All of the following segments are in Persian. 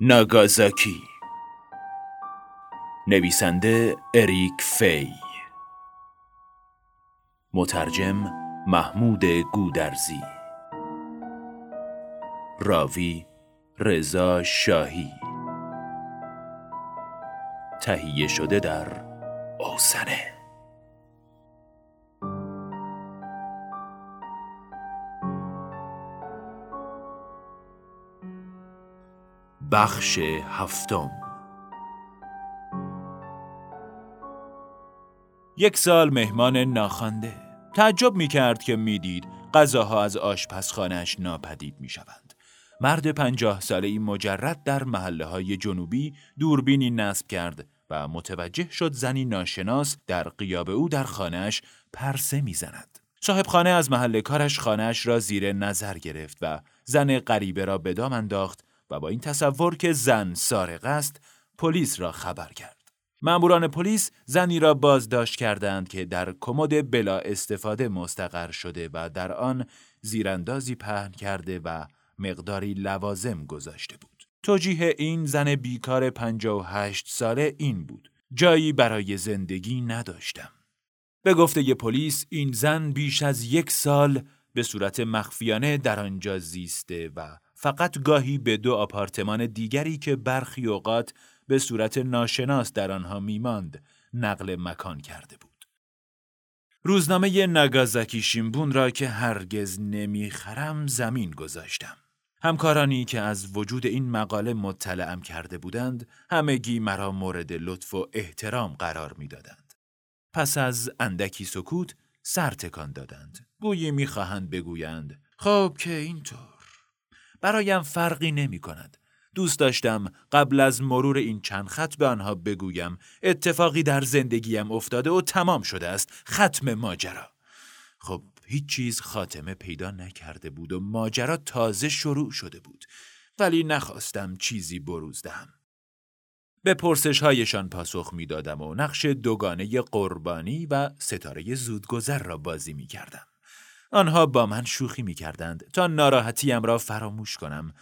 ناگازاکی. نویسنده اریک فی. مترجم محمود گودرزی. راوی رضا شاهی. تهیه شده در اوسنه. بخش هفتم یک سال مهمان ناخوانده تعجب می کرد که می‌دید غذاها از آشپزخانهش ناپدید می شوند. مرد پنجاه ساله ای مجرد در محله های جنوبی دوربینی نصب کرد و متوجه شد زنی ناشناس در قیاب او در خانهش پرسه می‌زند. صاحب خانه از محل کارش خانهش را زیر نظر گرفت و زن غریبه را به دام انداخت و با این تصور که زن سارق است پلیس را خبر کرد. ماموران پلیس زنی را بازداشت کردند که در کمد بلا استفاده مستقر شده و در آن زیراندازی پهن کرده و مقداری لوازم گذاشته بود. توجیه این زن بیکار 58 ساله این بود. جایی برای زندگی نداشتم. به گفته پلیس این زن بیش از یک سال به صورت مخفیانه در آنجا زیسته و فقط گاهی به دو آپارتمان دیگری که برخی اوقات به صورت ناشناس در آنها میماند نقل مکان کرده بود. روزنامه نگازاکی شیمبون را که هرگز نمی‌خرم زمین گذاشتم. همکارانی که از وجود این مقاله مطلعم کرده بودند همگی مرا مورد لطف و احترام قرار می‌دادند. پس از اندکی سکوت سر تکان دادند. گویی می‌خواهند بگویند خب که اینطور برایم فرقی نمی کند. دوست داشتم قبل از مرور این چند خط به آنها بگویم اتفاقی در زندگیم افتاده و تمام شده است ختم ماجرا خب هیچ چیز خاتمه پیدا نکرده بود و ماجرا تازه شروع شده بود ولی نخواستم چیزی بروز دهم به پرسش هایشان پاسخ می دادم و نقش دوگانه قربانی و ستاره زودگذر را بازی می کردم. آنها با من شوخی می کردند تا ناراحتیم را فراموش کنم.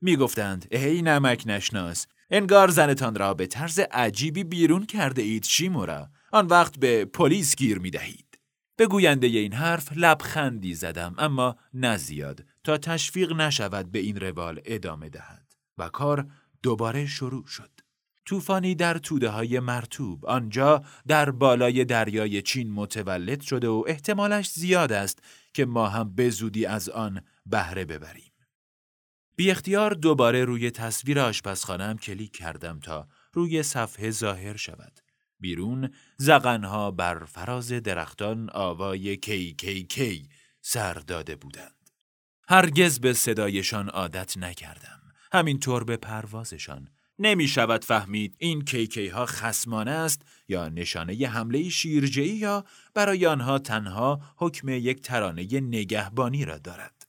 می گفتند ای نمک نشناس انگار زنتان را به طرز عجیبی بیرون کرده اید شیمورا آن وقت به پلیس گیر می دهید. به گوینده این حرف لبخندی زدم اما نزیاد تا تشویق نشود به این روال ادامه دهد و کار دوباره شروع شد. طوفانی در توده های مرتوب آنجا در بالای دریای چین متولد شده و احتمالش زیاد است که ما هم به زودی از آن بهره ببریم. بی اختیار دوباره روی تصویر آشپزخانه‌ام کلیک کردم تا روی صفحه ظاهر شود. بیرون زغنها بر فراز درختان آوای کی کی کی سر داده بودند. هرگز به صدایشان عادت نکردم. همینطور به پروازشان. نمی شود فهمید این کیکی ها خسمانه است یا نشانه حمله شیرجهی یا برای آنها تنها حکم یک ترانه نگهبانی را دارد.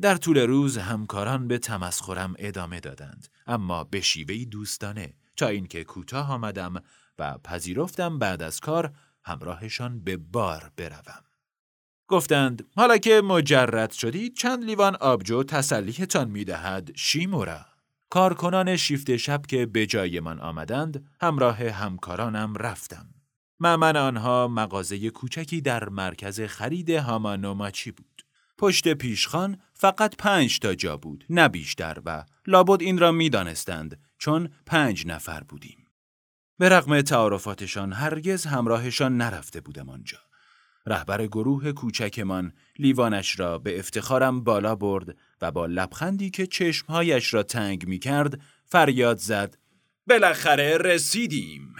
در طول روز همکاران به تمسخرم ادامه دادند اما به شیوهی دوستانه تا اینکه کوتاه آمدم و پذیرفتم بعد از کار همراهشان به بار بروم. گفتند حالا که مجرد شدید چند لیوان آبجو تسلیحتان می دهد شیمورا. کارکنان شیفت شب که به جای من آمدند همراه همکارانم رفتم. معمن آنها مغازه کوچکی در مرکز خرید هامانوماچی بود. پشت پیشخان فقط پنج تا جا بود نه بیشتر و لابد این را می دانستند چون پنج نفر بودیم. به رغم تعارفاتشان هرگز همراهشان نرفته بودم آنجا. رهبر گروه کوچکمان لیوانش را به افتخارم بالا برد و با لبخندی که چشمهایش را تنگ می کرد فریاد زد. بالاخره رسیدیم.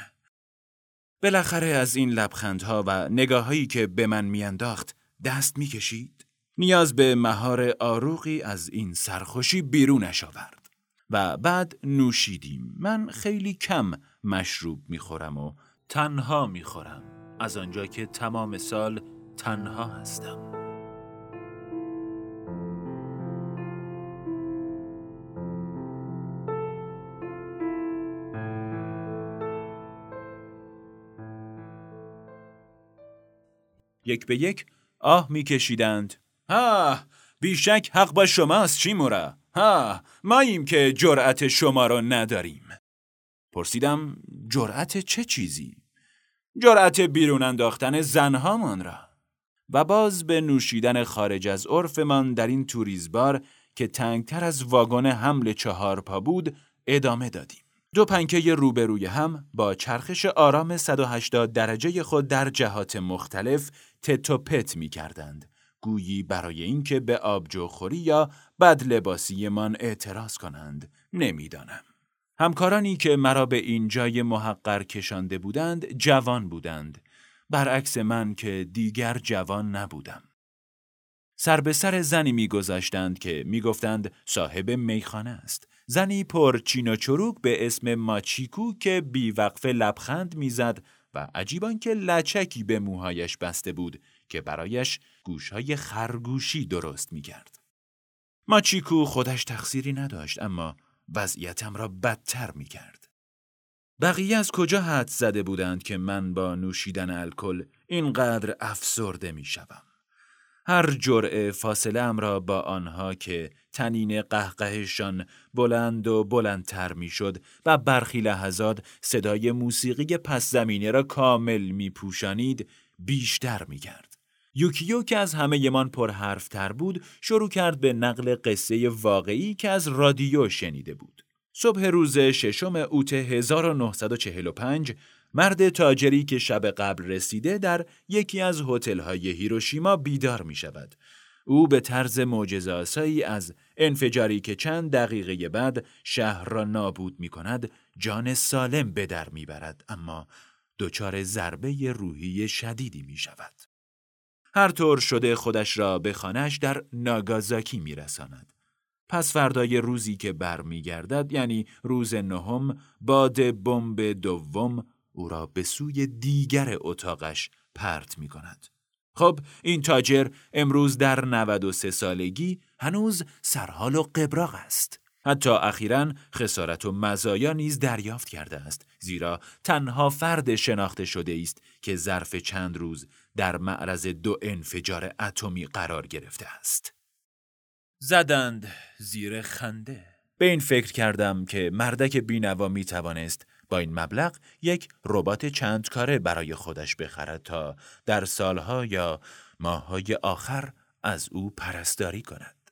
بالاخره از این لبخندها و نگاههایی که به من میانداخت دست می‌کشید. نیاز به مهار آروغی از این سرخوشی بیرونش آورد و بعد نوشیدیم. من خیلی کم مشروب می‌خورم و تنها می‌خورم. از آنجا که تمام سال تنها هستم یک به یک آه میکشیدند. ها بیشک حق با شماست چیمورا ها ماییم که جرأت شما را نداریم پرسیدم جرأت چه چیزی؟ جرأت بیرون انداختن زنهامان را و باز به نوشیدن خارج از عرفمان در این توریزبار که تنگتر از واگن حمل چهار پا بود ادامه دادیم. دو پنکه روبروی هم با چرخش آرام 180 درجه خود در جهات مختلف تت می کردند. گویی برای اینکه به آبجوخوری یا بد لباسیمان اعتراض کنند نمی‌دانم. همکارانی که مرا به این جای محقر کشانده بودند جوان بودند. برعکس من که دیگر جوان نبودم. سر به سر زنی میگذاشتند که می‌گفتند صاحب میخانه است. زنی پر چین و چروک به اسم ماچیکو که بیوقفه لبخند می‌زد و عجیبان که لچکی به موهایش بسته بود که برایش گوشهای خرگوشی درست می‌کرد. ماچیکو خودش تقصیری نداشت اما وضعیتم را بدتر می کرد. بقیه از کجا حد زده بودند که من با نوشیدن الکل اینقدر افسرده می شوم. هر جرعه فاصله ام را با آنها که تنین قهقهشان بلند و بلندتر می‌شد و برخی لحظات صدای موسیقی پس زمینه را کامل می پوشانید بیشتر می کرد. یوکیو که از همه من پر حرف تر بود شروع کرد به نقل قصه واقعی که از رادیو شنیده بود. صبح روز ششم اوت 1945 مرد تاجری که شب قبل رسیده در یکی از هتل‌های هیروشیما بیدار می شود. او به طرز معجزه‌آسایی از انفجاری که چند دقیقه بعد شهر را نابود می کند جان سالم به در می برد اما دچار ضربه روحی شدیدی می شود. هر طور شده خودش را به خانهش در ناگازاکی میرساند. پس فردای روزی که برمیگردد یعنی روز نهم باد بمب دوم او را به سوی دیگر اتاقش پرت می کند. خب این تاجر امروز در 93 سالگی هنوز سرحال و قبراغ است. حتی اخیرا خسارت و مزایا نیز دریافت کرده است زیرا تنها فرد شناخته شده است که ظرف چند روز در معرض دو انفجار اتمی قرار گرفته است زدند زیر خنده به این فکر کردم که مردک بینوا می توانست با این مبلغ یک ربات چند کاره برای خودش بخرد تا در سالها یا ماههای آخر از او پرستاری کند.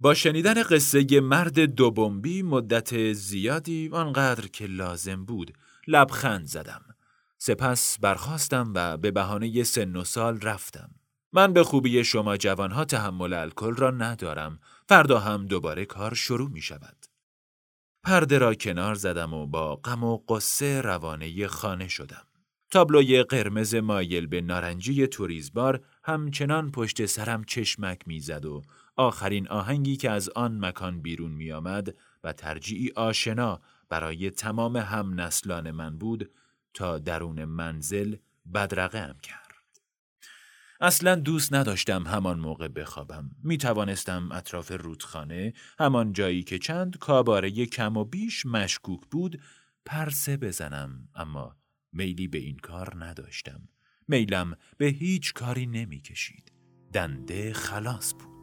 با شنیدن قصه مرد دو بمبی مدت زیادی آنقدر که لازم بود لبخند زدم. سپس برخواستم و به بهانه سن و سال رفتم. من به خوبی شما جوانها تحمل الکل را ندارم. فردا هم دوباره کار شروع می شود. پرده را کنار زدم و با غم و قصه روانه خانه شدم. تابلوی قرمز مایل به نارنجی توریزبار همچنان پشت سرم چشمک می‌زد و آخرین آهنگی که از آن مکان بیرون می آمد و ترجیعی آشنا برای تمام هم نسلان من بود تا درون منزل بدرقه هم کرد. اصلا دوست نداشتم همان موقع بخوابم. می توانستم اطراف رودخانه همان جایی که چند کاباره کم و بیش مشکوک بود پرسه بزنم اما میلی به این کار نداشتم. میلم به هیچ کاری نمی کشید. دنده خلاص بود.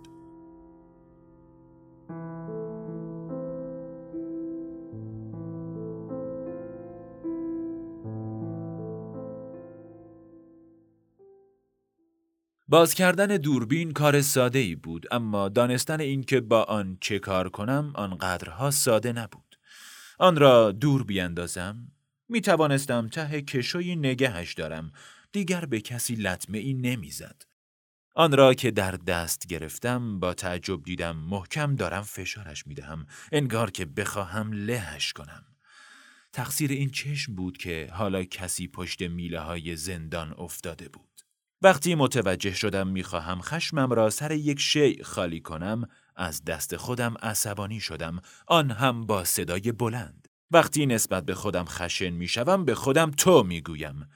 باز کردن دوربین کار ساده ای بود اما دانستن اینکه با آن چه کار کنم آنقدرها ساده نبود. آن را دور بیاندازم می توانستم ته کشوی نگهش دارم دیگر به کسی لطمه ای نمی‌زد. آن را که در دست گرفتم با تعجب دیدم محکم دارم فشارش می دهم انگار که بخواهم لهش کنم. تقصیر این چشم بود که حالا کسی پشت میله های زندان افتاده بود. وقتی متوجه شدم می‌خواهم خشمم را سر یک شیع خالی کنم از دست خودم عصبانی شدم. آن هم با صدای بلند. وقتی نسبت به خودم خشن می‌شوم به خودم تو می‌گویم.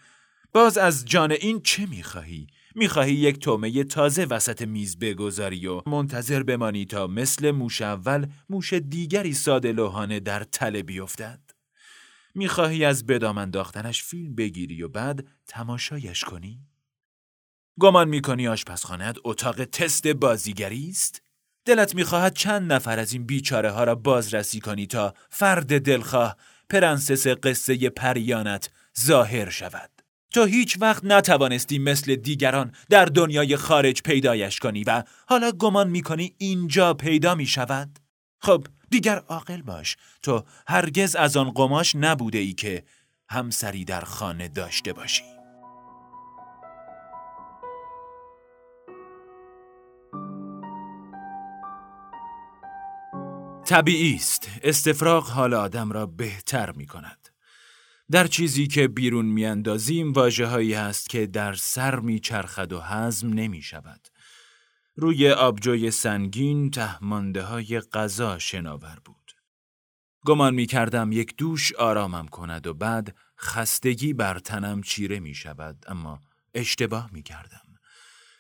باز از جان این چه می‌خواهی؟ می‌خواهی یک تومه تازه وسط میز بگذاری و منتظر بمانی تا مثل موش اول موش دیگری ساده لوحانه در تله بیفتد. می‌خواهی از بدام انداختنش فیلم بگیری و بعد تماشایش کنی؟ گمان می‌کنی آشپزخانهت اتاق تست بازیگری است؟ دلت می‌خواهد چند نفر از این بیچاره ها را بازرسی کنی تا فرد دلخواه پرنسس قصه پریانت ظاهر شود تو هیچ وقت نتوانستی مثل دیگران در دنیای خارج پیدایش کنی و حالا گمان می‌کنی اینجا پیدا می شود؟ خب دیگر عاقل باش تو هرگز از آن قماش نبوده ای که همسری در خانه داشته باشی طبیعی است استفراغ حال آدم را بهتر می کند در چیزی که بیرون میاندازیم واجه هایی هست که در سر می چرخد و هضم نمی شود روی آبجوی سنگین تهمانده های غذا شناور بود. گمان می کردم یک دوش آرامم کند و بعد خستگی بر تنم چیره می شود اما اشتباه می کردم.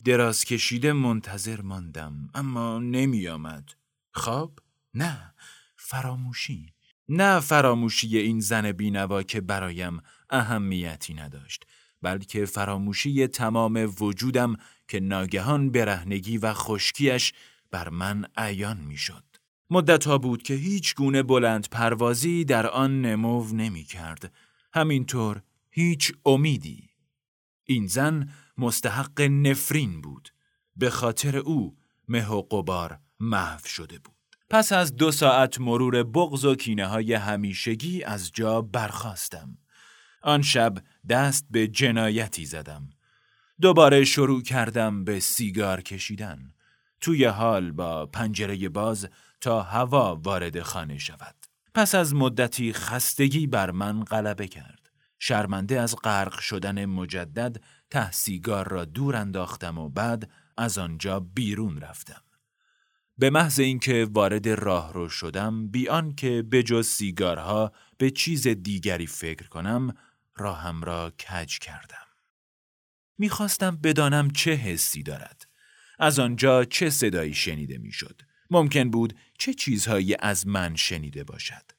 دراز کشیده منتظر ماندم اما نمی آمد. خواب؟ نه فراموشی نه فراموشی این زن بینوا که برایم اهمیتی نداشت بلکه فراموشی تمام وجودم که ناگهان برهنگی و خشکیش بر من عیان می‌شد. مدتها بود که هیچ گونه بلند پروازی در آن نمو نمی کرد. همینطور هیچ امیدی. این زن مستحق نفرین بود. به خاطر او مه و قبار محو شده بود. پس از دو ساعت مرور بغز و کینه های همیشگی از جا برخواستم. آن شب دست به جنایتی زدم. دوباره شروع کردم به سیگار کشیدن. توی حال با پنجره باز تا هوا وارد خانه شود. پس از مدتی خستگی بر من غلبه کرد. شرمنده از غرق شدن مجدد ته سیگار را دور انداختم و بعد از آنجا بیرون رفتم. به محض اینکه وارد راه رو شدم بیان که به جز سیگارها به چیز دیگری فکر کنم راهم را کج کردم. می‌خواستم بدانم چه حسی دارد. از آنجا چه صدایی شنیده می‌شد. ممکن بود چه چیزهایی از من شنیده باشد.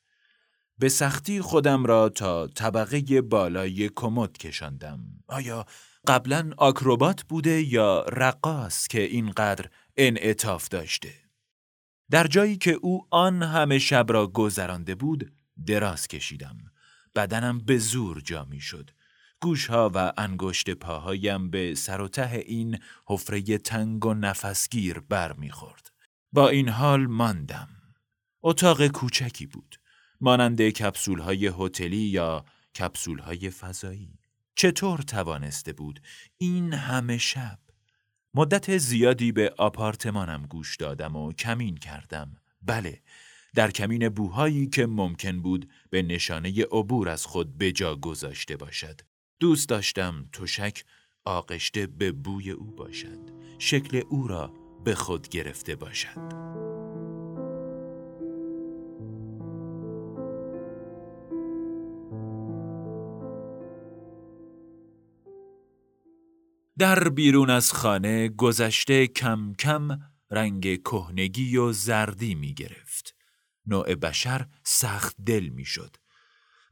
به سختی خودم را تا طبقه بالای کمد کشاندم. آیا قبلا آکروبات بوده یا رقاص که اینقدر انعطاف داشته؟ در جایی که او آن همه شب را گذرانده بود دراز کشیدم. بدنم به زور جا می شد. گوشها و انگشت پاهایم به سر و ته این حفره تنگ و نفسگیر بر. با این حال ماندم. اتاق کوچکی بود. مانند کپسول های هتلی یا کپسول های فضایی. چطور توانسته بود این همه شب؟ مدت زیادی به آپارتمانم گوش دادم و کمین کردم. بله، در کمین بوهایی که ممکن بود به نشانه عبور از خود به جا گذاشته باشد. دوست داشتم تشک آغشته به بوی او باشد شکل او را به خود گرفته باشد در بیرون از خانه گذشته کم کم رنگ کهنگی و زردی می گرفت. نوع بشر سخت دل می شد.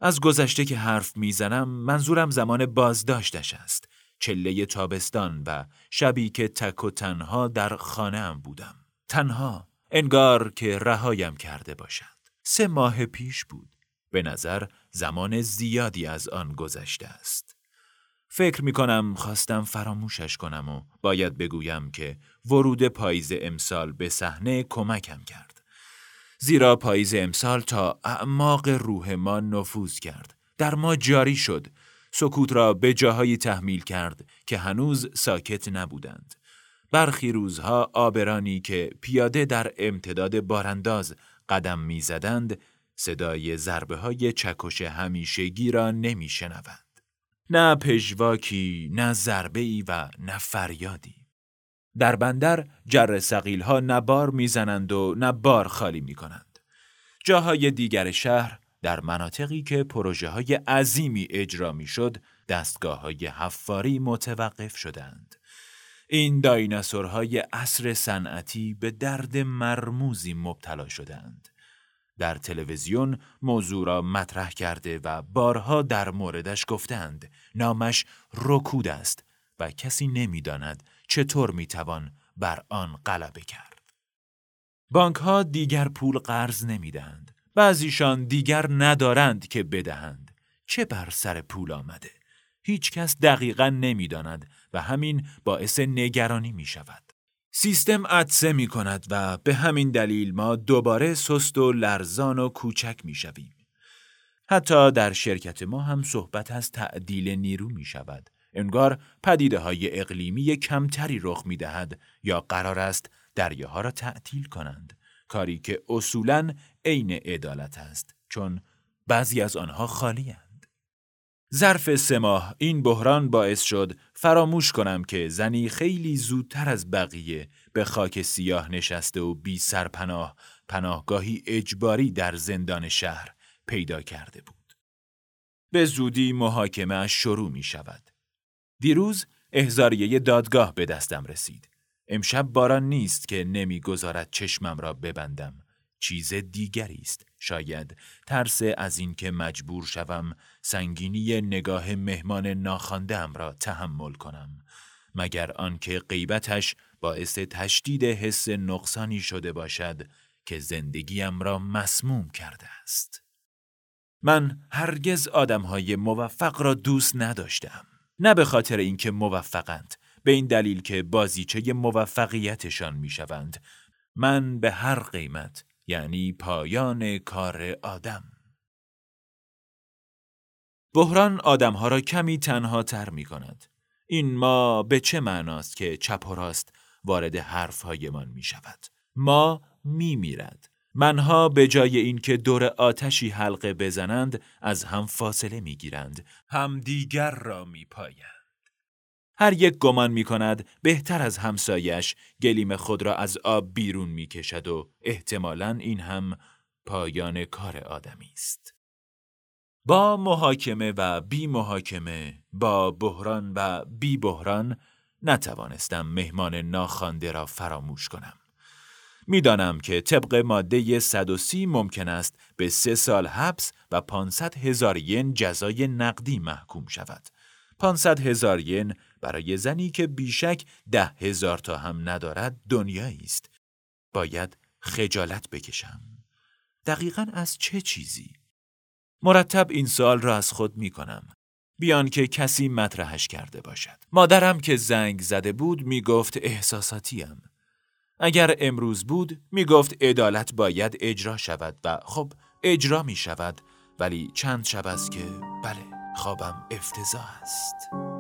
از گذشته که حرف می‌زنم منظورم زمان بازداشتش است. چله تابستان و شبی که تک و تنها در خانه هم بودم. تنها انگار که رهایم کرده باشد. سه ماه پیش بود. به نظر زمان زیادی از آن گذشته است. فکر می کنم خواستم فراموشش کنم و باید بگویم که ورود پاییز امسال به صحنه کمکم کرد. زیرا پاییز امسال تا اعماق روح ما نفوذ کرد. در ما جاری شد. سکوت را به جاهایی تحمیل کرد که هنوز ساکت نبودند. برخی روزها آبرانی که پیاده در امتداد بارانداز قدم می‌زدند صدای ضربه های چکش همیشگی را نمی شنوند. نه پژواکی، نه ضربه ای و نه فریادی. در بندر جر سقیل ها نه بار می‌زنند و نه بار خالی می کنند. جاهای دیگر شهر در مناطقی که پروژه های عظیمی اجرا می شد دستگاه های حفاری متوقف شدند. این دایناسورهای عصر صنعتی به درد مرموزی مبتلا شدند. در تلویزیون موضوع را مطرح کرده و بارها در موردش گفتند نامش رکود است و کسی نمی‌داند چطور می‌توان بر آن غلبه کرد. بانک ها دیگر پول قرض نمی‌دهند. بعضیشان دیگر ندارند که بدهند. چه بر سر پول آمده؟ هیچ کس دقیقا نمی‌داند و همین باعث نگرانی می شود. سیستم عدسه می کند و به همین دلیل ما دوباره سست و لرزان و کوچک می شویم. حتی در شرکت ما هم صحبت از تعدیل نیرو می شود. انگار پدیده های اقلیمی کمتری رخ می دهد یا قرار است دریاها را تعطیل کنند. کاری که اصولاً عین عدالت است چون بعضی از آنها خالی هست. ظرف سه ماه این بحران باعث شد فراموش کنم که زنی خیلی زودتر از بقیه به خاک سیاه نشسته و بی سرپناه پناهگاهی اجباری در زندان شهر پیدا کرده بود. به زودی محاکمه شروع می شود. دیروز احزاریه دادگاه به دستم رسید. امشب باران نیست که نمی‌گذارد چشمم را ببندم. چیز دیگری است شاید ترس از اینکه مجبور شوم سنگینی نگاه مهمان ناخواندهام را تحمل کنم مگر آنکه غیبتش باعث تشدید حس نقصانی شده باشد که زندگیم را مسموم کرده است. من هرگز آدمهای موفق را دوست نداشتم نه به خاطر اینکه موفقند به این دلیل که بازیچه موفقیتشان می‌شوند. من به هر قیمت یعنی پایان کار آدم. بحران آدمها را کمی تنها تر می کند. این ما به چه معناست که چپ و راست وارد حرفهایمان می شود؟ ما می میرد. منها به جای اینکه دور آتشی حلقه بزنند از هم فاصله می گیرند. هم دیگر را می پایند. هر یک گمان می کند بهتر از همسایش گلیم خود را از آب بیرون می کشد و احتمالا این هم پایان کار آدمی است. با محاکمه و بی محاکمه، با بحران و بی بحران نتوانستم مهمان ناخوانده را فراموش کنم. می‌دانم که طبق ماده 130 ممکن است به سه سال حبس و 500 هزار ین جزای نقدی محکوم شود. 500 هزار ین برای زنی که بیشک ده هزار تا هم ندارد دنیایی است. باید خجالت بکشم. دقیقا از چه چیزی؟ مرتب این سال را از خود می کنم. بیان که کسی مطرحش کرده باشد. مادرم که زنگ زده بود می گفت احساساتیم. اگر امروز بود می گفت عدالت باید اجرا شود و خب اجرا می شود ولی چند شب است که بله خوابم افتضاح است.